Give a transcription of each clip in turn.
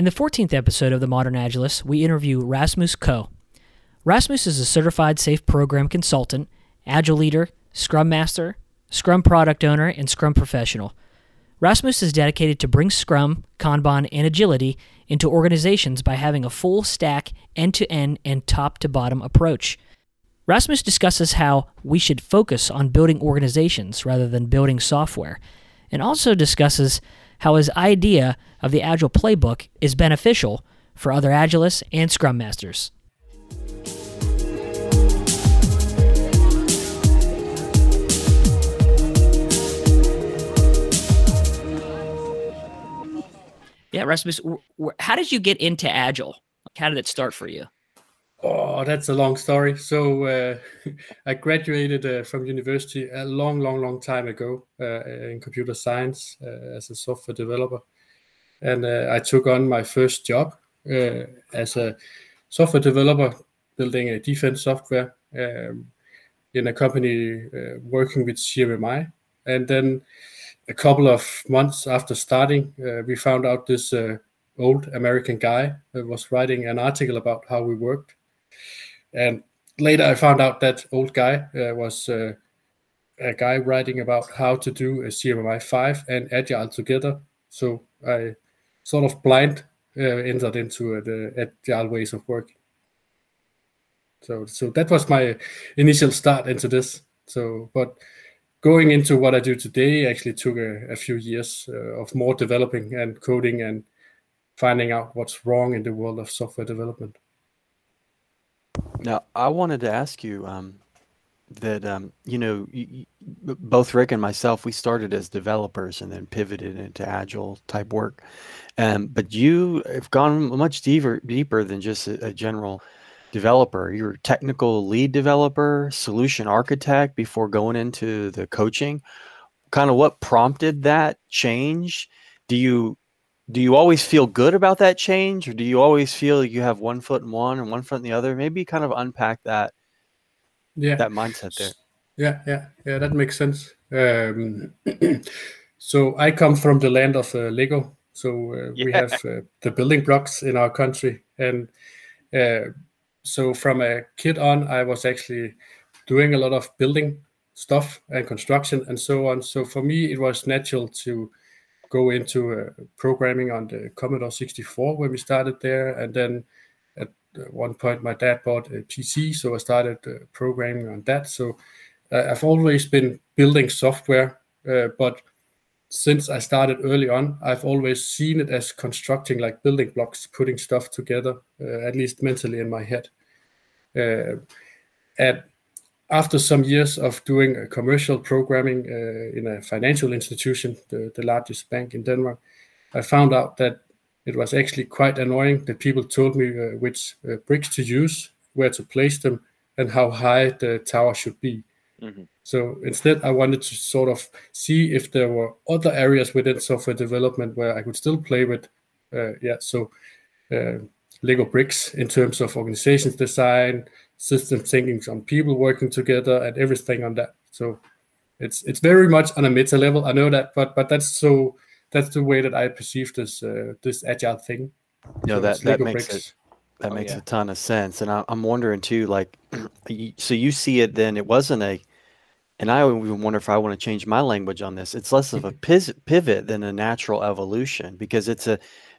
In the 14th episode of The Modern Agilist, we interview Rasmus Kaae. Rasmus is a certified SAFe program consultant, agile leader, scrum master, scrum product owner, and scrum professional. Rasmus is dedicated to bring Scrum, Kanban, and agility into organizations by having a full stack, end to end, and top to bottom approach. Rasmus discusses how we should focus on building organizations rather than building software, and also discusses how his idea of the Agile playbook is beneficial for other Agilists and Scrum Masters. Yeah, Rasmus, how did you get into Agile? How did it start for you? Oh, that's a long story. So uh, I graduated uh, from university a long, long, long time ago uh, in computer science uh, as a software developer, and uh, I took on my first job uh, as a software developer building a defense software um, in a company working with CMMI, and then a couple of months after starting, we found out this old American guy was writing an article about how we worked. And later, I found out that old guy uh, was uh, a guy writing about how to do a CMMI 5 and Agile together. So I sort of blind uh, entered into uh, the Agile ways of working. So, so that was my initial start into this. So, but going into what I do today actually took a, a few years uh, of more developing and coding and finding out what's wrong in the world of software development. Now, I wanted to ask you um, that um, you know, you, you, both Rick and myself, we started as developers and then pivoted into agile type work. Um, but you have gone much deeper, deeper than just a, a general developer. You're technical lead developer, solution architect before going into the coaching. Kind of what prompted that change? Do you do you always feel good about that change or do you always feel you have one foot in one and one foot in the other? Maybe kind of unpack that yeah that mindset there. Yeah, yeah, yeah, that makes sense. Um, so I come from the land of uh, Lego. So uh, yeah. we have uh, the building blocks in our country and uh, so from a kid on, I was actually doing a lot of building stuff and construction and so on. So for me, it was natural to go into uh, programming on the Commodore 64 when we started there, and then at one point my dad bought a PC, so I started uh, programming on that. So uh, I've always been building software, uh, but since I started early on, I've always seen it as constructing like building blocks, putting stuff together, uh, at least mentally in my head. Uh, and after some years of doing commercial programming uh, in a financial institution, the, the largest bank in Denmark, I found out that it was actually quite annoying that people told me uh, which uh, bricks to use, where to place them, and how high the tower should be. Mm-hmm. So instead, I wanted to sort of see if there were other areas within software development where I could still play with. Uh, yeah, so uh, Lego bricks in terms of organizations design, system thinking, on people working together, and everything on that. So it's it's very much on a meta level. I know that, but but that's so that's the way that I perceive this uh, this agile thing. No, so that that makes bricks. it that oh, makes yeah. a ton of sense. And I, am wondering too, like, so you see it then? It wasn't a and I even wonder if I want to change my language on this. It's less of a pivot than a natural evolution because it's a.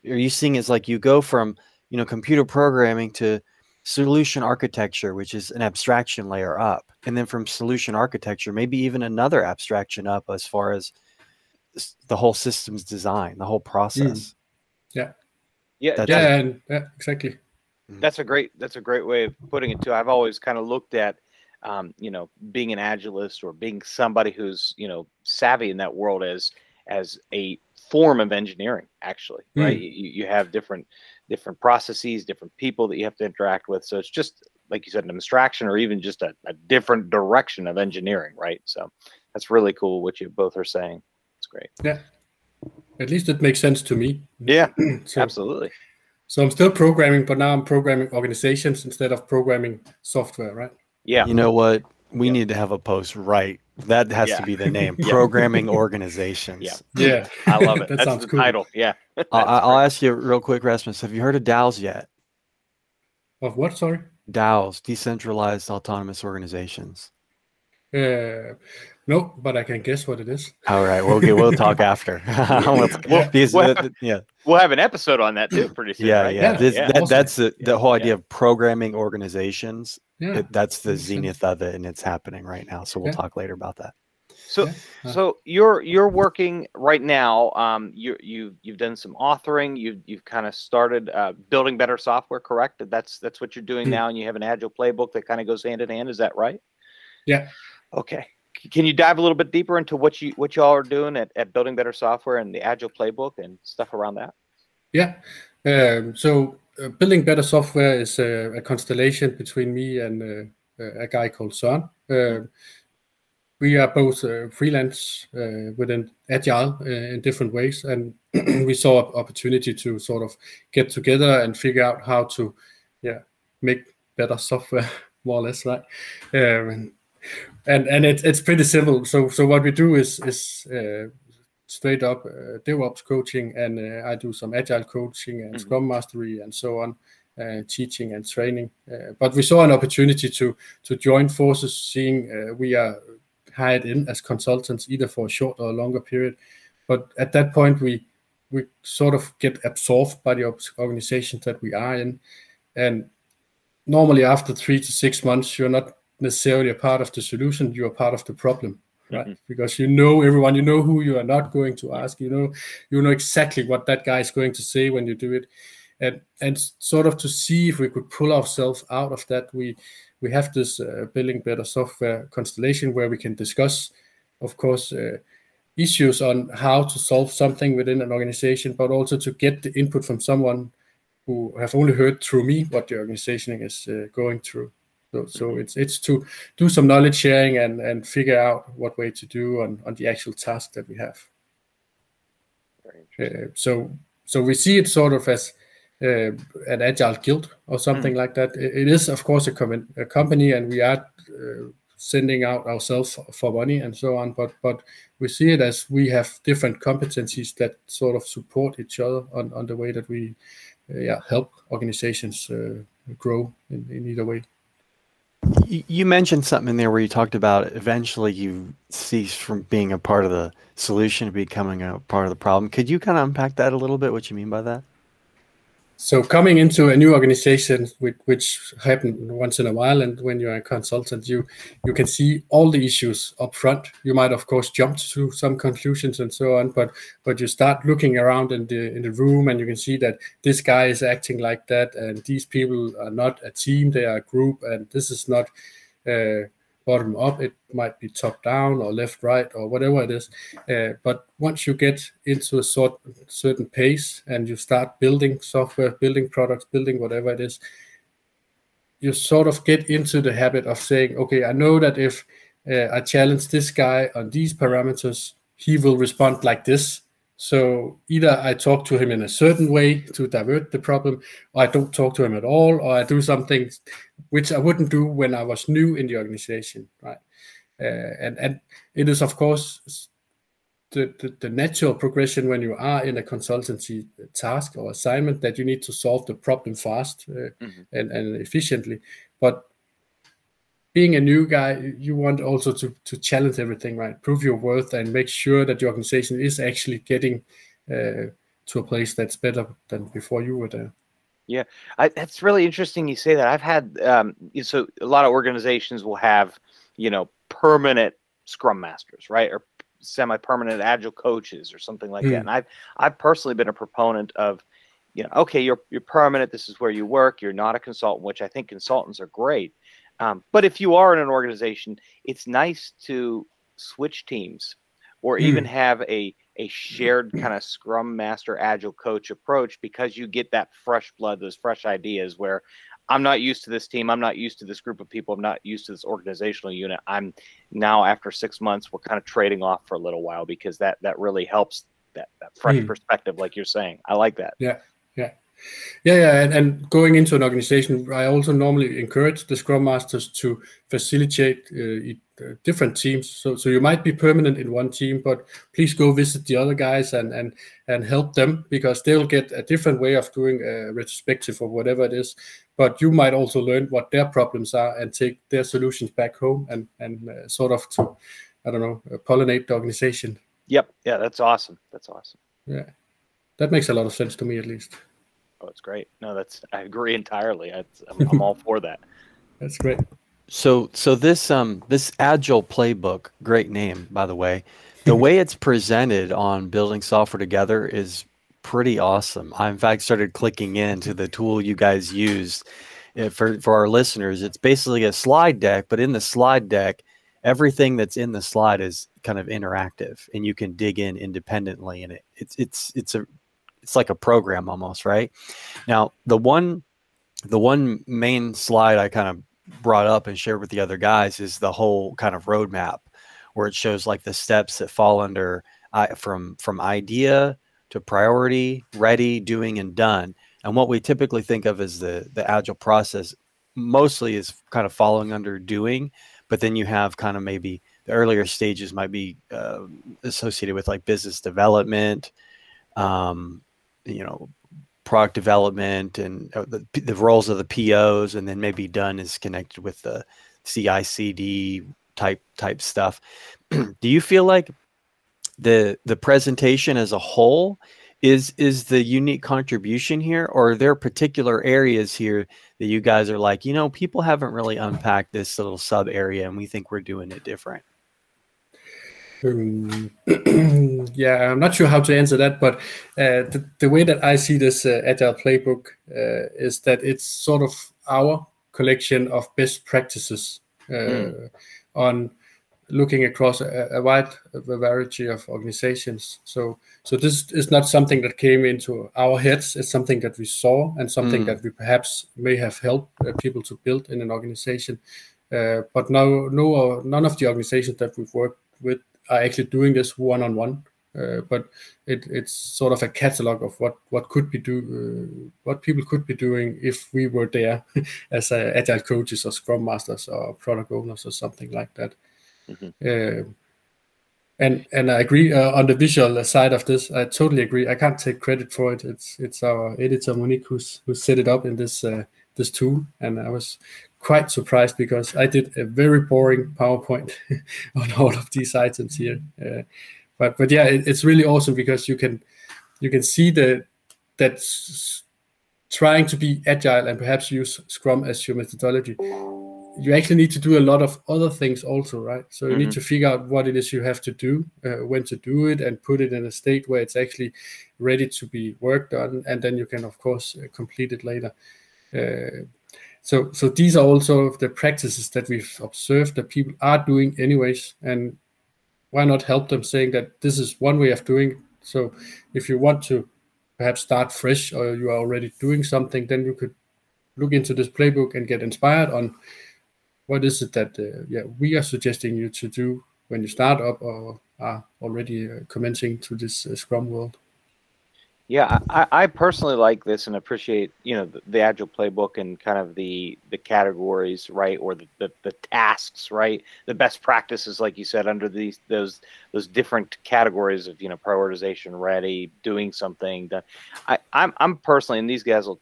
Are you seeing it's like you go from you know computer programming to solution architecture, which is an abstraction layer up, and then from solution architecture, maybe even another abstraction up as far as the whole systems design, the whole mm. process. Mm. Yeah, yeah, that's yeah, and, yeah, exactly. Mm. That's a great. That's a great way of putting it too. I've always kind of looked at um, you know, being an agilist or being somebody who's, you know, savvy in that world as as a form of engineering, actually, mm. right? You, you have different different processes, different people that you have to interact with. So it's just like you said, an abstraction or even just a, a different direction of engineering, right? So that's really cool what you both are saying. It's great. Yeah. At least it makes sense to me. Yeah, so, absolutely. So I'm still programming, but now I'm programming organizations instead of programming software, right? Yeah. You know what? We yeah. need to have a post right That has Yeah. to be the name. Yeah. Programming organizations. Yeah. Yeah, I love it. That That's sounds the cool. title. Yeah. I- That's I- I'll ask you real quick, Rasmus. Have you heard of DAOs yet? Of what? Sorry. DAOs, decentralized autonomous organizations. Uh, no, but I can guess what it is. All right, we'll get, we'll talk after. Let's- Well, because well- the- the- yeah, We'll have an episode on that too pretty soon. yeah, right? yeah. Yeah, This, yeah. that, that's the, the whole idea yeah. of programming organizations. Yeah. It- that's the makes sense. zenith of it, and it's happening right now. So we'll Yeah. talk later about that. So, Yeah. Uh, so you're you're working right now. Um, you you you've done some authoring. You've you've kind of started uh, building better software. Correct? That's that's what you're doing Hmm. now, and you have an agile playbook that kind of goes hand in hand. Is that right? Yeah. Okay. Can you dive a little bit deeper into what you what y'all are doing at, at building better software and the agile playbook and stuff around that? Yeah. Um, so uh, building better software is a, a constellation between me and uh, a guy called Søren. Uh, we are both uh, freelance uh, within Agile uh, in different ways, and we saw an opportunity to sort of get together and figure out how to, yeah, make better software, more or less, right? Um, and and it, it's pretty simple. So so what we do is is uh, straight up uh, DevOps coaching, and uh, I do some agile coaching and Mhm. Scrum mastery and so on, uh, teaching and training. Uh, but we saw an opportunity to to join forces, seeing uh, we are hired in as consultants either for a short or a longer period. But at that point, we we sort of get absorbed by the org- organizations that we are in, and normally after three to six months, you're not necessarily a part of the solution; you are part of the problem right? Mhm. because you know everyone you know who you are not going to ask you know you know exactly what that guy is going to say when you do it. And and sort of to see if we could pull ourselves out of that we we have this uh, building better software constellation where we can discuss of course uh, issues on how to solve something within an organization but also to get the input from someone who have only heard through me what the organization is uh, going through so, so it's it's to do some knowledge sharing and and figure out what way to do on on the actual task that we have. Very. Uh, so so we see it sort of as uh, an agile guild or something like that. It, is of course a, com- a company, and we are uh, sending out ourselves for, for money and so on. But but we see it as we have different competencies that sort of support each other on on the way that we uh, yeah help organizations uh, grow in, in either way. You, mentioned something in there where you talked about eventually you cease from being a part of the solution to becoming a part of the problem. Could you kind of unpack that a little bit? What you mean by that? So coming into a new organization, which, which once in a while, and when you're a consultant, you you can see all the issues up front. You might, of course, jump to some conclusions and so on, but but you start looking around in the in the room, and you can see that this guy is acting like that, and these people are not a team; they are a group, and this is not uh, bottom up. It might be top down or left right or whatever it is. Uh, but once you get into a sort certain pace and you start building software, building products, building whatever it is, you sort of get into the habit of saying, okay, I know that if uh, I challenge this guy on these parameters, he will respond like this. So either I talk to him in a certain way to divert the problem, or I don't talk to him at all, or I do something which I wouldn't do when I was new in the organization, right? Uh, and and it is of course the, the, the natural progression when you are in a consultancy task or assignment that you need to solve the problem fast uh, Mhm. and, and efficiently. But being a new guy, you want also to, to challenge everything, right? Prove your worth and make sure that your organization is actually getting uh, to a place that's better than before you were there. Yeah, I, that's really interesting you say that. I've had um, so a lot of organizations will have you know permanent Scrum masters, right, or semi-permanent Agile coaches or something like that. Mm. And I've I've personally been a proponent of you know okay you're you're permanent. This is where you work. You're not a consultant, which I think consultants are great. Um, but if you are in an organization, it's nice to switch teams or even have a a shared kind of scrum master agile coach approach because you get that fresh blood those fresh ideas where i'm not used to this team i'm not used to this group of people i'm not used to this organizational unit. I'm now after six months we're kind of trading off for a little while because that that really helps that that fresh Mm. perspective like you're saying. I like that. Yeah, yeah, and, and going into an organization, I also normally encourage the Scrum Masters to facilitate uh, uh, different teams. So, so you might be permanent in one team, but please go visit the other guys and and and help them because they'll get a different way of doing a retrospective or whatever it is. But you might also learn what their problems are and take their solutions back home and and uh, sort of to, I don't know, uh, pollinate the organization. Yep. Yeah, that's awesome. That's awesome. Yeah, that makes a lot of sense to me at least. Oh, it's great. No, that's I agree entirely. I, I'm, I'm all for that. That's great. So so this um this agile playbook, great name by the way. The way it's presented on building software together is pretty awesome. I in fact started clicking into the tool you guys used uh, for for our listeners. It's basically a slide deck, but in the slide deck, everything that's in the slide is kind of interactive, and you can dig in independently. And it, it's it's it's a it's like a program almost, right? Now, the one the one main slide I kind of brought up and shared with the other guys is the whole kind of roadmap where it shows like the steps that fall under uh, from from idea to priority, ready, doing, and done. And what we typically think of as the the agile process mostly is kind of following under doing, but then you have kind of maybe the earlier stages might be uh, associated with like business development, um, you know product development and uh, the, the roles of the POs, and then maybe done is connected with the CI/CD type type stuff. Do you feel like the the presentation as a whole is is the unique contribution here, or are there particular areas here that you guys are like, you know, people haven't really unpacked this little sub area, and we think we're doing it different? Um, yeah, I'm not sure how to answer that, but uh, the, the, way that I see this uh, agile playbook uh, is that it's sort of our collection of best practices mm. on looking across a, a, wide variety of organizations. So, so this is not something that came into our heads. It's something that we saw and something mm. that we perhaps may have helped uh, people to build in an organization. Uh, but no, no, none of the organizations that we've worked with are actually doing this one on one. but it, it's sort of a catalog of what what could be do uh, what people could be doing if we were there as uh, agile coaches or scrum masters or product owners or something like that. Mm-hmm. Uh, and and I agree uh, on the visual side of this. I totally agree. I can't take credit for it. It's it's our editor Monique who's who set it up in this uh, this tool, and I was quite surprised because I did a very boring PowerPoint on all of these items here. Uh, but but yeah, it, it's really awesome because you can you can see the that trying to be agile and perhaps use Scrum as your methodology. You actually need to do a lot of other things also, right? So you mm-hmm. need to figure out what it is you have to do, uh, when to do it, and put it in a state where it's actually ready to be worked on, and then you can of course uh, complete it later. Uh, so so these are also the practices that we've observed that people are doing anyways and why not help them saying that this is one way of doing so if you want to perhaps start fresh or you are already doing something then you could look into this playbook and get inspired on what is it that uh, yeah we are suggesting you to do when you start up or are already uh, commencing to this uh, scrum world yeah, I, I personally like this and appreciate you know the, the, agile playbook and kind of the the categories right or the, the, the tasks right the best practices like you said under these those those different categories of you know prioritization ready doing something done. I I'm I'm personally and these guys will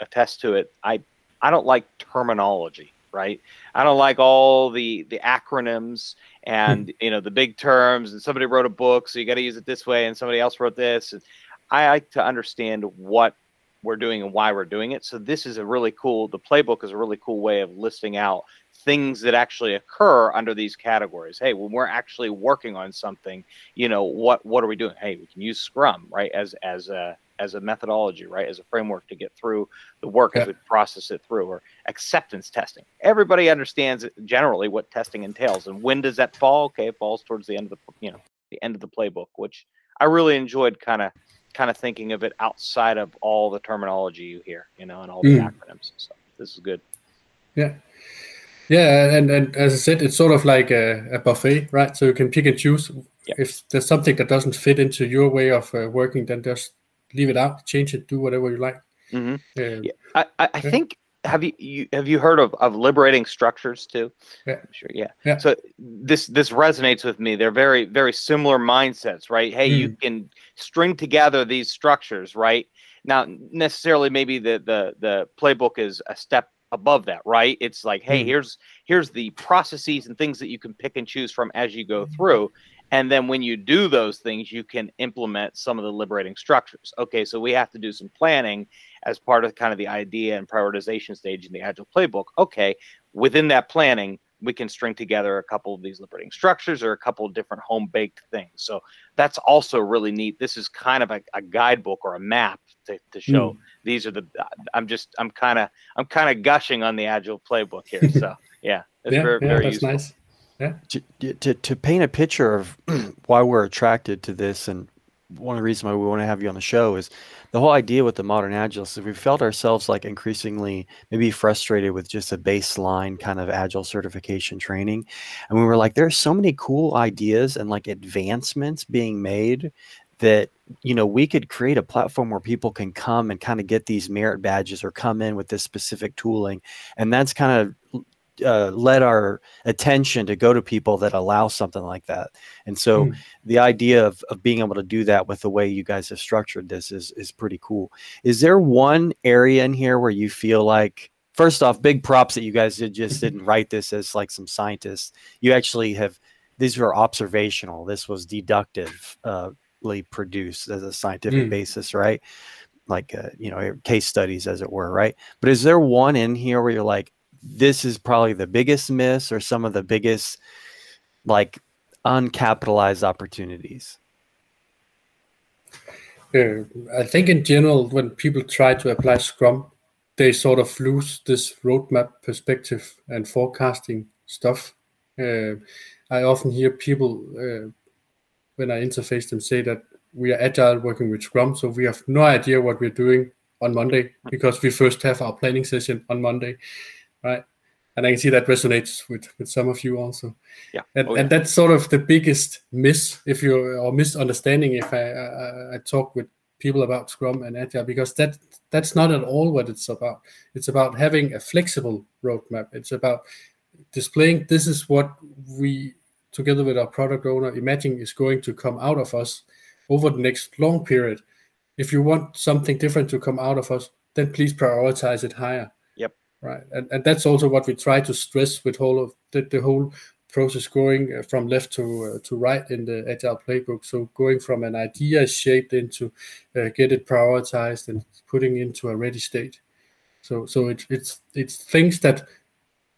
attest to it. I I don't like terminology right i don't like all the the acronyms hmm. and you know the big terms and somebody wrote a book so you got to use it this way and somebody else wrote this and I like to understand what we're doing and why we're doing it. So this is a really cool. The playbook is a really cool way of listing out things that actually occur under these categories. Hey, when we're actually working on something, you know, what what are we doing? Hey, we can use Scrum, right, as as a as a methodology, right, as a framework to get through the work yeah. as we process it through, or acceptance testing. Everybody understands generally what testing entails, and when does that fall? Okay, it falls towards the end of the you know the end of the playbook, which I really enjoyed kind of kind of thinking of it outside of all the terminology you hear, you know, and all the mm. acronyms and stuff. This is good. Yeah. Yeah, and, and as I said, it's sort of like a, a buffet, right? So you can pick and choose. Yeah. If there's something that doesn't fit into your way of uh, working, then just leave it out, change it, do whatever you like. hmm Um, Yeah, I, I, I think have you, you have you heard of, of liberating structures too? Yeah. I'm sure. Yeah. Yeah. So this this resonates with me. They're very very similar mindsets, right? Hey, you can string together these structures, right? Now, necessarily, maybe the the the playbook is a step above that, right? It's like, hey, Mm. here's here's the processes and things that you can pick and choose from as you go through. And then when you do those things, you can implement some of the liberating structures. Okay, so we have to do some planning as part of kind of the idea and prioritization stage in the Agile playbook. Okay, within that planning, we can string together a couple of these liberating structures or a couple of different home baked things. So that's also really neat. This is kind of a, a guidebook or a map to, to show hmm. these are the. I'm just I'm kind of I'm kind of gushing on the Agile playbook here. So yeah, it's yeah, very yeah, very that's useful. nice. To, to, to paint a picture of why we're attracted to this and one of the reasons why we want to have you on the show is the whole idea with the modern agilists is we felt ourselves like increasingly maybe frustrated with just a baseline kind of agile certification training and we were like there's so many cool ideas and like advancements being made that you know we could create a platform where people can come and kind of get these merit badges or come in with this specific tooling and that's kind of uh, led our attention to go to people that allow something like that. And so Mm. the idea of, of being able to do that with the way you guys have structured this is is pretty cool. Is there one area in here where you feel like first off, big props that you guys did just didn't write this as like some scientists. You actually have these were observational. This was deductively produced as a scientific Mm. basis, right? Like uh, you know, case studies as it were, right? But is there one in here where you're like, this is probably the biggest miss or some of the biggest like uncapitalized opportunities Uh, I think in general, when people try to apply Scrum, they sort of lose this roadmap perspective and forecasting stuff. Uh, I often hear people uh, when I interface them say that we are agile working with Scrum, so we have no idea what we're doing on Monday because we first have our planning session on Monday, right? And I can see that resonates with, with some of you also. Yeah. And, Oh, and that's sort of the biggest miss if you or misunderstanding if I, I, I talk with people about Scrum and Agile because that that's not at all what it's about. It's about having a flexible roadmap. It's about displaying this is what we together with our product owner imagine is going to come out of us over the next long period. If you want something different to come out of us, then please prioritize it higher. Right. And, and that's also what we try to stress with whole of the, the whole process going uh, from left to uh, to right in the agile playbook. So going from an idea shaped into uh, get it prioritized and putting into a ready state. So so it, it's it's things that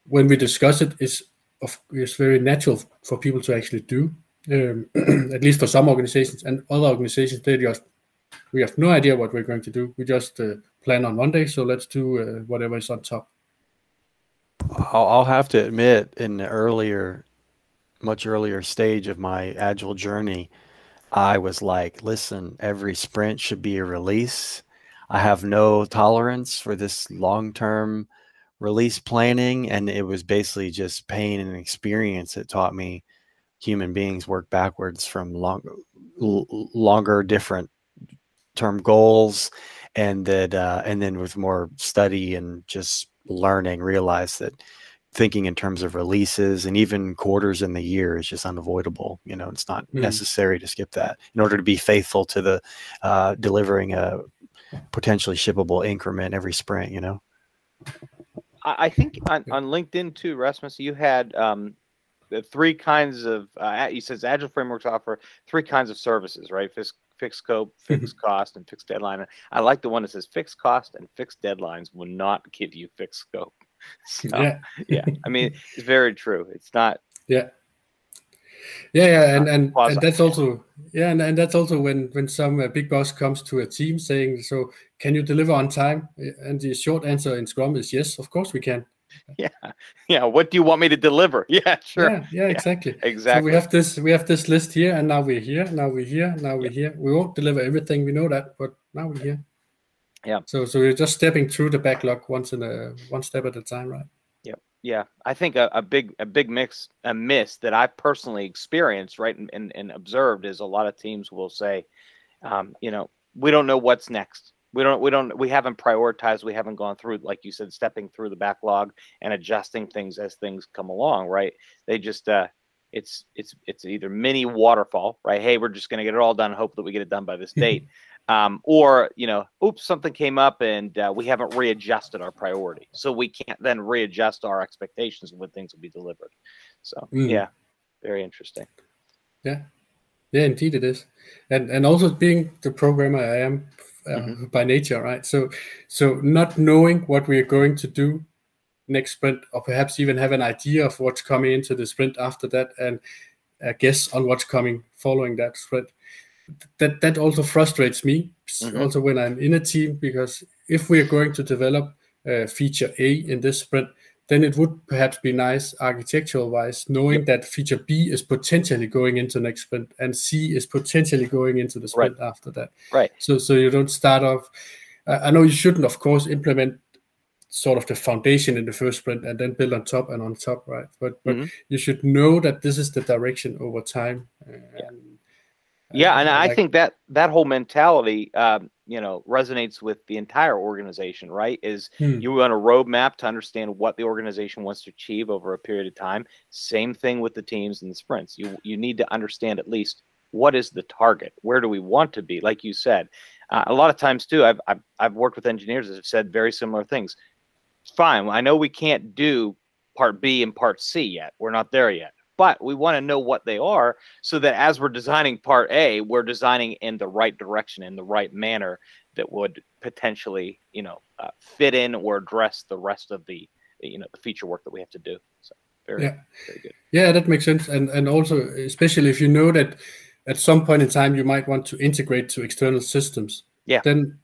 when we discuss it is of is very natural for people to actually do. Um, at least for some organizations and other organizations, they just we have no idea what we're going to do. We just uh, plan on Monday, so let's do uh, whatever is on top. I'll, have to admit, in the earlier, much earlier stage of my agile journey, I was like, listen, every sprint should be a release. I have no tolerance for this long term release planning. And it was basically just pain and experience that taught me human beings work backwards from long, longer, different term goals. And that, uh, and then with more study and just learning, realize that thinking in terms of releases and even quarters in the year is just unavoidable. You know, it's not Mm. necessary to skip that in order to be faithful to the uh, delivering a potentially shippable increment every sprint. You know, I I think on, on LinkedIn too, Rasmus, you had um, the three kinds of, uh, you says Agile frameworks offer three kinds of services, right? Fixed, fixed scope, fixed cost, and fixed deadline. I like the one that says fixed cost and fixed deadlines will not give you fixed scope. So, yeah. Yeah, I mean, it's very true. It's not, yeah, yeah, yeah, and and, and that's also yeah, and, and that's also when when some uh, big boss comes to a team saying, "So can you deliver on time?" And the short answer in Scrum is yes, of course we can. yeah. Yeah. What do you want me to deliver? Yeah, sure. Yeah, yeah, exactly. So Exactly. we have this we have this list here, and now we're here, now we're here, now we're here. We won't deliver everything, we know that, but now we're here. Yeah. So so we're just stepping through the backlog once in a one step at a time, right? Yeah, Yeah. I think a, a big a big mix a miss that I've personally experienced, right, and, and, and observed is a lot of teams will say, um, you know, we don't know what's next. We don't we don't we haven't prioritized we haven't gone through like you said stepping through the backlog and adjusting things as things come along right? They just uh it's it's it's either mini waterfall right? Hey we're just going to get it all done hope that we get it done by this date. Um, or you know oops something came up and uh, we haven't readjusted our priority. So we can't then readjust our expectations of when things will be delivered. So mm. yeah very interesting. Yeah. Yeah indeed it is. And and also being the programmer i am uh, mm-hmm. by nature right so so not knowing what we are going to do next sprint or perhaps even have an idea of what's coming into the sprint after that and a guess on what's coming following that sprint that that also frustrates me mm-hmm. also when i'm in a team because if we are going to develop uh, feature a in this sprint then it would perhaps be nice architectural wise knowing yep. that feature b is potentially going into next sprint and c is potentially going into the sprint right. after that right so so you don't start off uh, i know you shouldn't of course implement sort of the foundation in the first sprint and then build on top and on top right but but mm-hmm. you should know that this is the direction over time and, yeah yeah, and I think that that whole mentality, um, you know, resonates with the entire organization. Right? Is hmm. you want a roadmap to understand what the organization wants to achieve over a period of time. Same thing with the teams and the sprints. You you need to understand at least what is the target. Where do we want to be? Like you said, uh, a lot of times too. I've, I've I've worked with engineers that have said very similar things. Fine, I know we can't do part B and part C yet. We're not there yet but we want to know what they are so that as we're designing part A, we're designing in the right direction, in the right manner that would potentially, you know, uh, fit in or address the rest of the, you know, the feature work that we have to do. So very, yeah. very good. Yeah, that makes sense. And and also, especially if you know that at some point in time you might want to integrate to external systems. Yeah. Then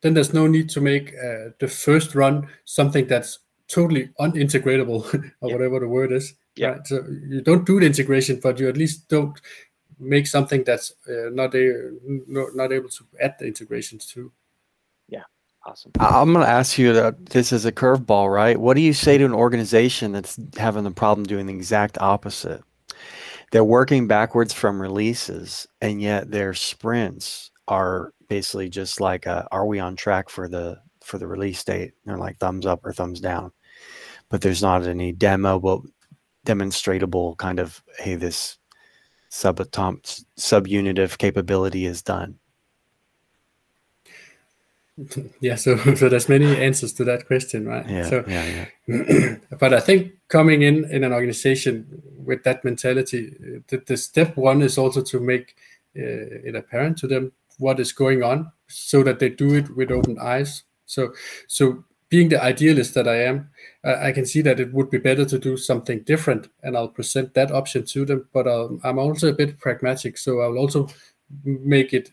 then there's no need to make uh, the first run something that's totally unintegratable or yeah. whatever the word is yeah. Right? So you don't do the integration, but you at least don't make something that's uh, not a, not able to add the integrations to. Yeah, awesome. I'm going to ask you that this is a curveball, right? What do you say to an organization that's having the problem doing the exact opposite? They're working backwards from releases, and yet their sprints are basically just like, a, "Are we on track for the for the release date?" they're like thumbs up or thumbs down, but there's not any demo. But demonstratable kind of hey this subatom subunit of capability is done. Yeah so so there's many answers to that question right? Yeah, so yeah, yeah. but i think coming in in an organization with that mentality the, the step one is also to make uh, it apparent to them what is going on so that they do it with open eyes. So so being the idealist that I am, I can see that it would be better to do something different, and I'll present that option to them. But um, I'm also a bit pragmatic, so I'll also make it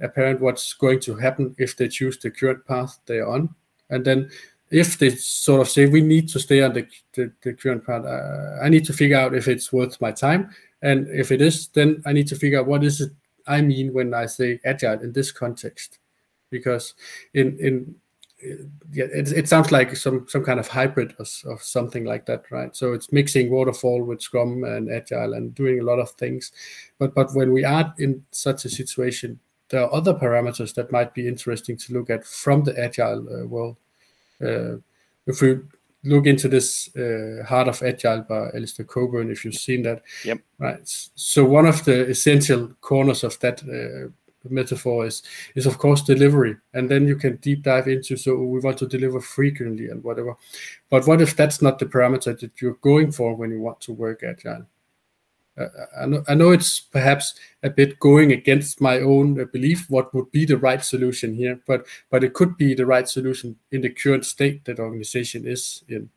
apparent what's going to happen if they choose the current path they're on, and then if they sort of say we need to stay on the, the, the current path, uh, I need to figure out if it's worth my time, and if it is, then I need to figure out what is it I mean when I say agile in this context, because in in yeah, it, it sounds like some some kind of hybrid of, of something like that, right? So it's mixing waterfall with Scrum and Agile and doing a lot of things. But but when we are in such a situation, there are other parameters that might be interesting to look at from the Agile uh, world. Uh, if we look into this uh, Heart of Agile by Alistair Cockburn, if you've seen that, yep, right. So one of the essential corners of that uh, metaphor is is of course delivery. And then you can deep dive into so we want to deliver frequently and whatever. But what if that's not the parameter that you're going for when you want to work agile uh, I, know, I know it's perhaps a bit going against my own uh, belief what would be the right solution here but but it could be the right solution in the current state that organization is in.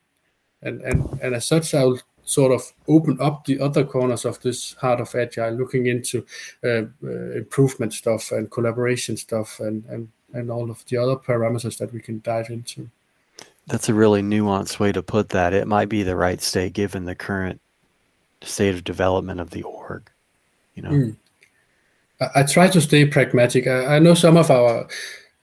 And and and as such i'll sort of open up the other corners of this heart of agile looking into uh, uh, improvement stuff and collaboration stuff and, and and all of the other parameters that we can dive into. That's a really nuanced way to put that. It might be the right state given the current state of development of the org you know? Mm. I, I, try to stay pragmatic. I, I know some of our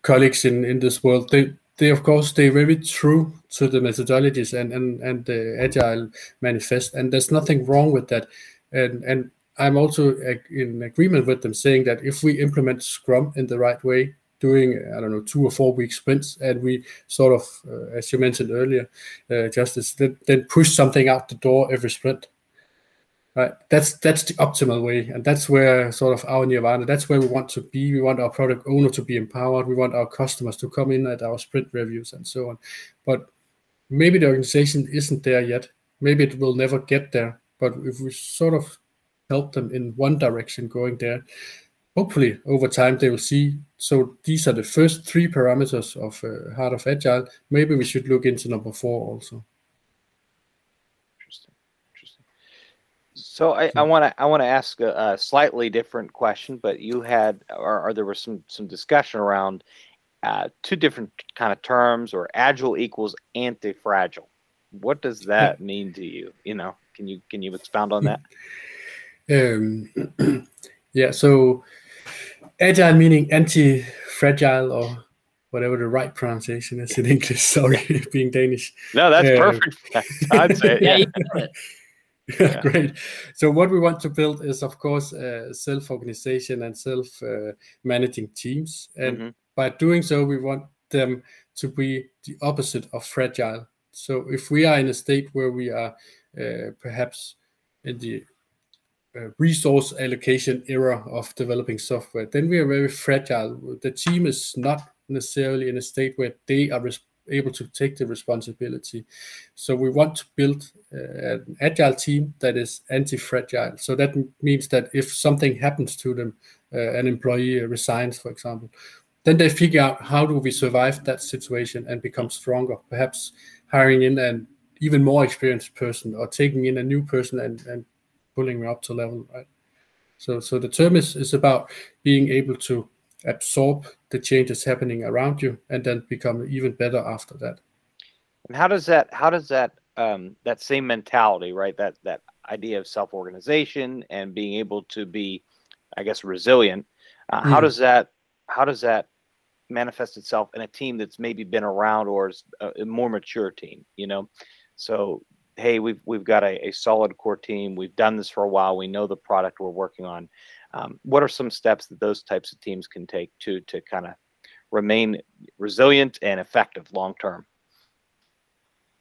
colleagues in in this world they they of course stay very true to the methodologies and and and the agile manifest and there's nothing wrong with that and and i'm also in agreement with them saying that if we implement scrum in the right way doing I don't know two or four week sprints, and we sort of, uh, as you mentioned earlier, uh, Justice, then, then push something out the door every sprint. Right, that's that's the optimal way, and that's where sort of our nirvana. That's where we want to be. We want our product owner to be empowered. We want our customers to come in at our sprint reviews and so on. But maybe the organization isn't there yet. Maybe it will never get there. But if we sort of help them in one direction going there, hopefully over time they will see. So these are the first three parameters of uh, Heart of Agile. Maybe we should look into number four also. Interesting. Interesting. So I want to I want to ask a, a, slightly different question, but you had or, or there was some some discussion around uh, two different kind of terms or agile equals anti-fragile. What does that mean to you? You know, can you can you expound on that? Um, yeah, so agile meaning anti-fragile or whatever the right pronunciation is in English. Sorry, being Danish. No, that's uh, perfect. I'd say yeah. yeah. yeah. Great. So what we want to build is, of course, uh, self-organization and self-managing teams, and mm-hmm. by doing so, we want them to be the opposite of fragile. So if we are in a state where we are uh, perhaps in the uh, resource allocation era of developing software, then we are very fragile. The team is not necessarily in a state where they are res- able to take the responsibility. So we want to build uh, an agile team that is anti-fragile. So that means that if something happens to them, uh, an employee resigns, for example, then they figure out how do we survive that situation and become stronger. Perhaps hiring in an even more experienced person or taking in a new person and, and pulling me up to level, right? So, so the term is, is about being able to absorb the changes happening around you and then become even better after that. And how does that, how does that, um, that same mentality, right? That, that idea of self-organization and being able to be, I guess, resilient. Uh, mm. How does that, how does that manifest itself in a team that's maybe been around or is a, a more mature team, you know? So hey, we've we've got a, a, solid core team. We've done this for a while. We know the product we're working on. Um, what are some steps that those types of teams can take to to kind of remain resilient and effective long term?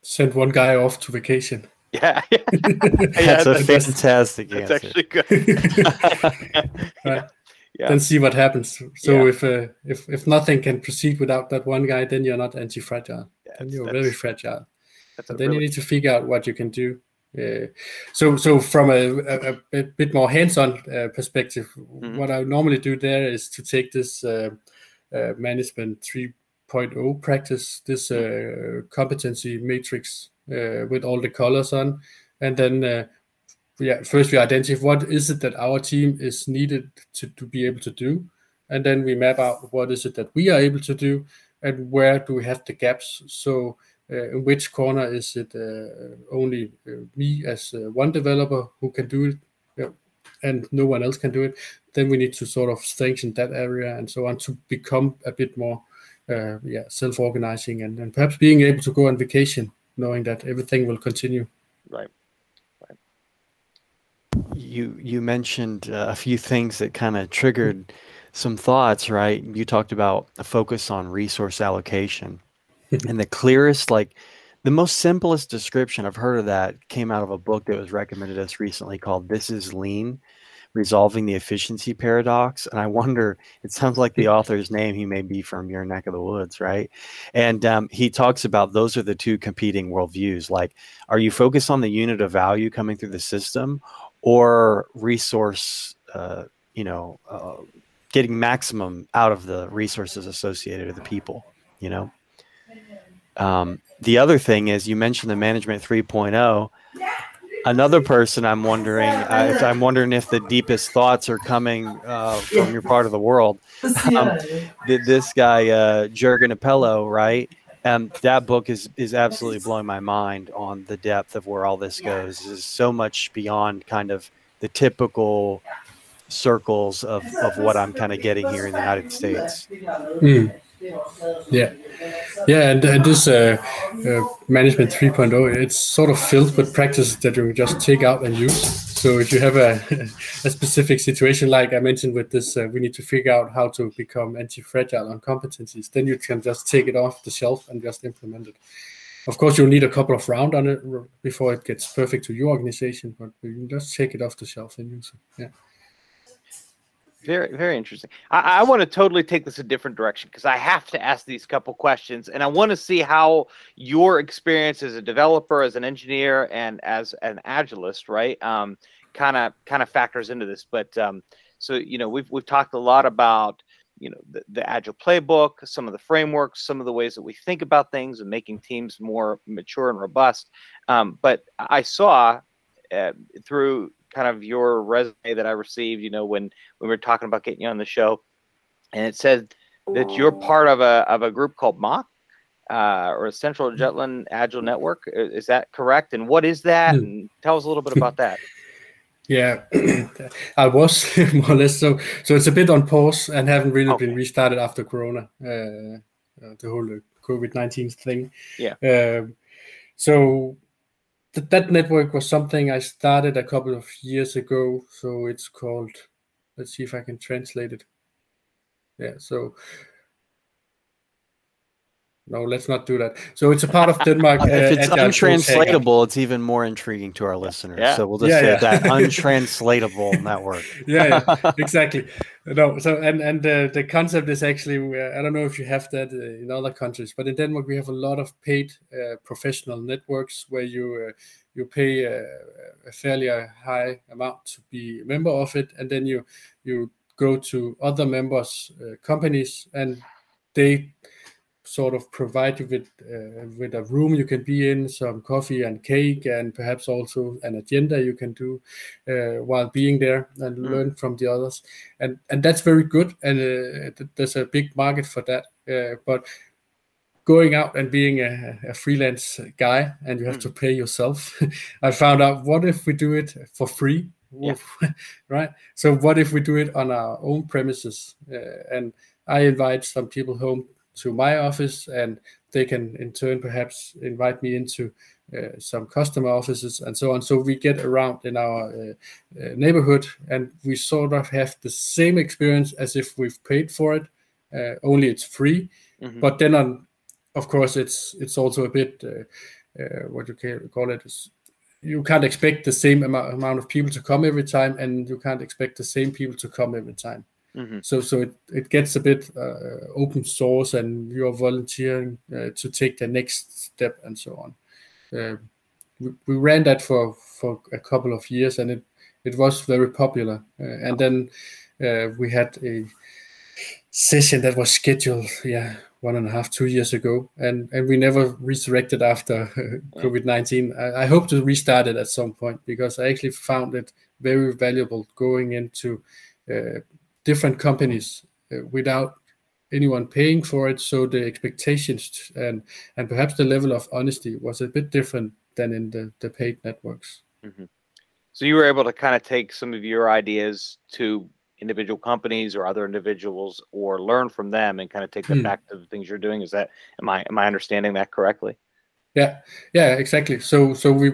Send one guy off to vacation. Yeah, yeah. that's a fantastic that's answer. actually good. right. Yeah. Then see what happens. So yeah. if uh, if if nothing can proceed without that one guy, then you're not anti-fragile. Yeah, then you're very fragile then really... you need to figure out what you can do. Uh, so, so from a, bit more hands-on uh, perspective, mm-hmm. what I normally do there is to take this uh, uh management 3.0 practice, this uh, competency matrix uh, with all the colors on, and then yeah, first we identify what is it that our team is needed to, to be able to do, and then we map out what is it that we are able to do, and where do we have the gaps. So in which corner is it uh, only uh, me as one developer who can do it and no one else can do it? Then we need to sort of strengthen that area and so on to become a bit more uh, yeah self-organizing and, and perhaps being able to go on vacation knowing that everything will continue. Right. Right. You you mentioned uh, a few things that kind of triggered some thoughts right? You talked about a focus on resource allocation and the clearest, like the most simplest description I've heard of that came out of a book that was recommended us recently called This is Lean Resolving the Efficiency Paradox. And I wonder, it sounds like the author's name, he may be from your neck of the woods, right? And um, he talks about those are the two competing worldviews. Like, are you focused on the unit of value coming through the system or resource, uh, you know, uh, getting maximum out of the resources associated with the people, you know? Um, the other thing is you mentioned the management 3.0. Another person I'm wondering, uh, I'm wondering if the deepest thoughts are coming uh, from your part of the world. Um, this guy, uh, Jürgen Appelo, right? Um, that book is is absolutely blowing my mind on the depth of where all this goes. Is so much beyond kind of the typical circles of, of what I'm kind of getting here in the United States. Mm. Yeah, yeah, and, and this uh, uh, management 3.0, it's sort of filled with practices that you just take out and use. So if you have a, a specific situation like I mentioned with this, uh, we need to figure out how to become anti-fragile on competencies. Then you can just take it off the shelf and just implement it. Of course, you'll need a couple of rounds on it before it gets perfect to your organization, but you can just take it off the shelf and use it. Yeah. Very, very interesting. I, I want to totally take this a different direction because I have to ask these couple questions, and I want to see how your experience as a developer, as an engineer, and as an agilist, right, kind of kind of factors into this. But um, so you know, we've we've talked a lot about you know the, the agile playbook, some of the frameworks, some of the ways that we think about things, and making teams more mature and robust. Um, but I saw uh, through kind of your resume that I received, you know, when we were talking about getting you on the show, and it said that you're part of a of a group called MOC, uh, or Central mm-hmm. Jutland Agile Network. Is that correct? And what is that? Hmm. And tell us a little bit about that. Yeah, I was more or less so. So it's a bit on pause and haven't really okay. been restarted after Corona, uh, uh, the whole uh, COVID nineteen thing. Yeah. Um, so th- that network was something I started a couple of years ago. So it's called. Let's see if I can translate it. Yeah. So no, let's not do that. So it's a part of Denmark. Uh, if it's untranslatable, it's even more intriguing to our listeners. Yeah. So we'll just yeah, say yeah. that untranslatable network. yeah, yeah, exactly. No, so and and uh, the concept is actually uh, I don't know if you have that uh, in other countries, but in Denmark we have a lot of paid uh, professional networks where you uh, you pay a, a fairly high amount to be a member of it, and then you you go to other members' companies and they sort of provide you with uh, with a room you can be in, some coffee and cake, and perhaps also an agenda you can do uh, while being there and mm. learn from the others. And and that's very good, and uh, there's a big market for that. Uh, but going out and being a, a, freelance guy and you have mm. to pay yourself, I found out what if we do it for free. Yeah. right. So what if we do it on our own premises? Uh, and I invite some people home to my office, and they can in turn perhaps invite me into uh, some customer offices and so on. So we get around in our uh, uh, neighborhood, and we sort of have the same experience as if we've paid for it. Uh, only it's free, mm-hmm. but then on, of course, it's it's also a bit uh, uh, what you can call it is you can't expect the same amount, amount of people to come every time, and you can't expect the same people to come every time. Mm-hmm. So so it, it gets a bit uh, open source, and you're volunteering uh, to take the next step and so on. Uh, we, we ran that for for a couple of years, and it it was very popular. Uh, and then uh, we had a session that was scheduled, yeah, one and a half, two years ago, and and we never resurrected after COVID nineteen. I, I, hope to restart it at some point because I actually found it very valuable going into uh, different companies uh, without anyone paying for it. So the expectations and and perhaps the level of honesty was a bit different than in the, the paid networks. Mm-hmm. So you were able to kind of take some of your ideas to individual companies or other individuals or learn from them and kind of take them hmm. back to the things you're doing. Is that am I am I understanding that correctly? Yeah, yeah, exactly. So so we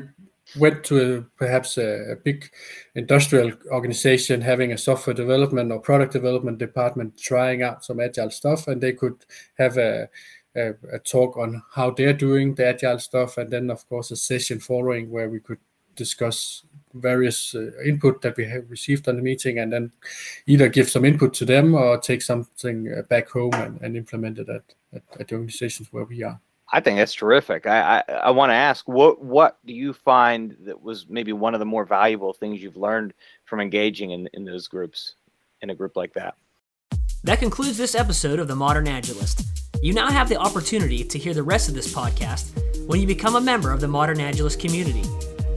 went to a, perhaps a, a, big industrial organization having a software development or product development department trying out some agile stuff and they could have a, a, a talk on how they're doing the agile stuff and then of course a session following where we could discuss various uh, input that we have received on the meeting and then either give some input to them or take something uh, back home and, and implement it at, at, at the organizations where we are I think that's terrific. I I, I want to ask what what do you find that was maybe one of the more valuable things you've learned from engaging in, in those groups in a group like that? That concludes this episode of the Modern Agilist. You now have the opportunity to hear the rest of this podcast when you become a member of the Modern Agilist community.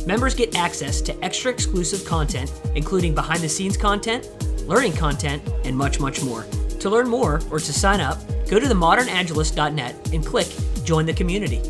Members get access to extra exclusive content, including behind the scenes content, learning content, and much, much more. To learn more or to sign up, go to themodernagilist.net and click Join the Community.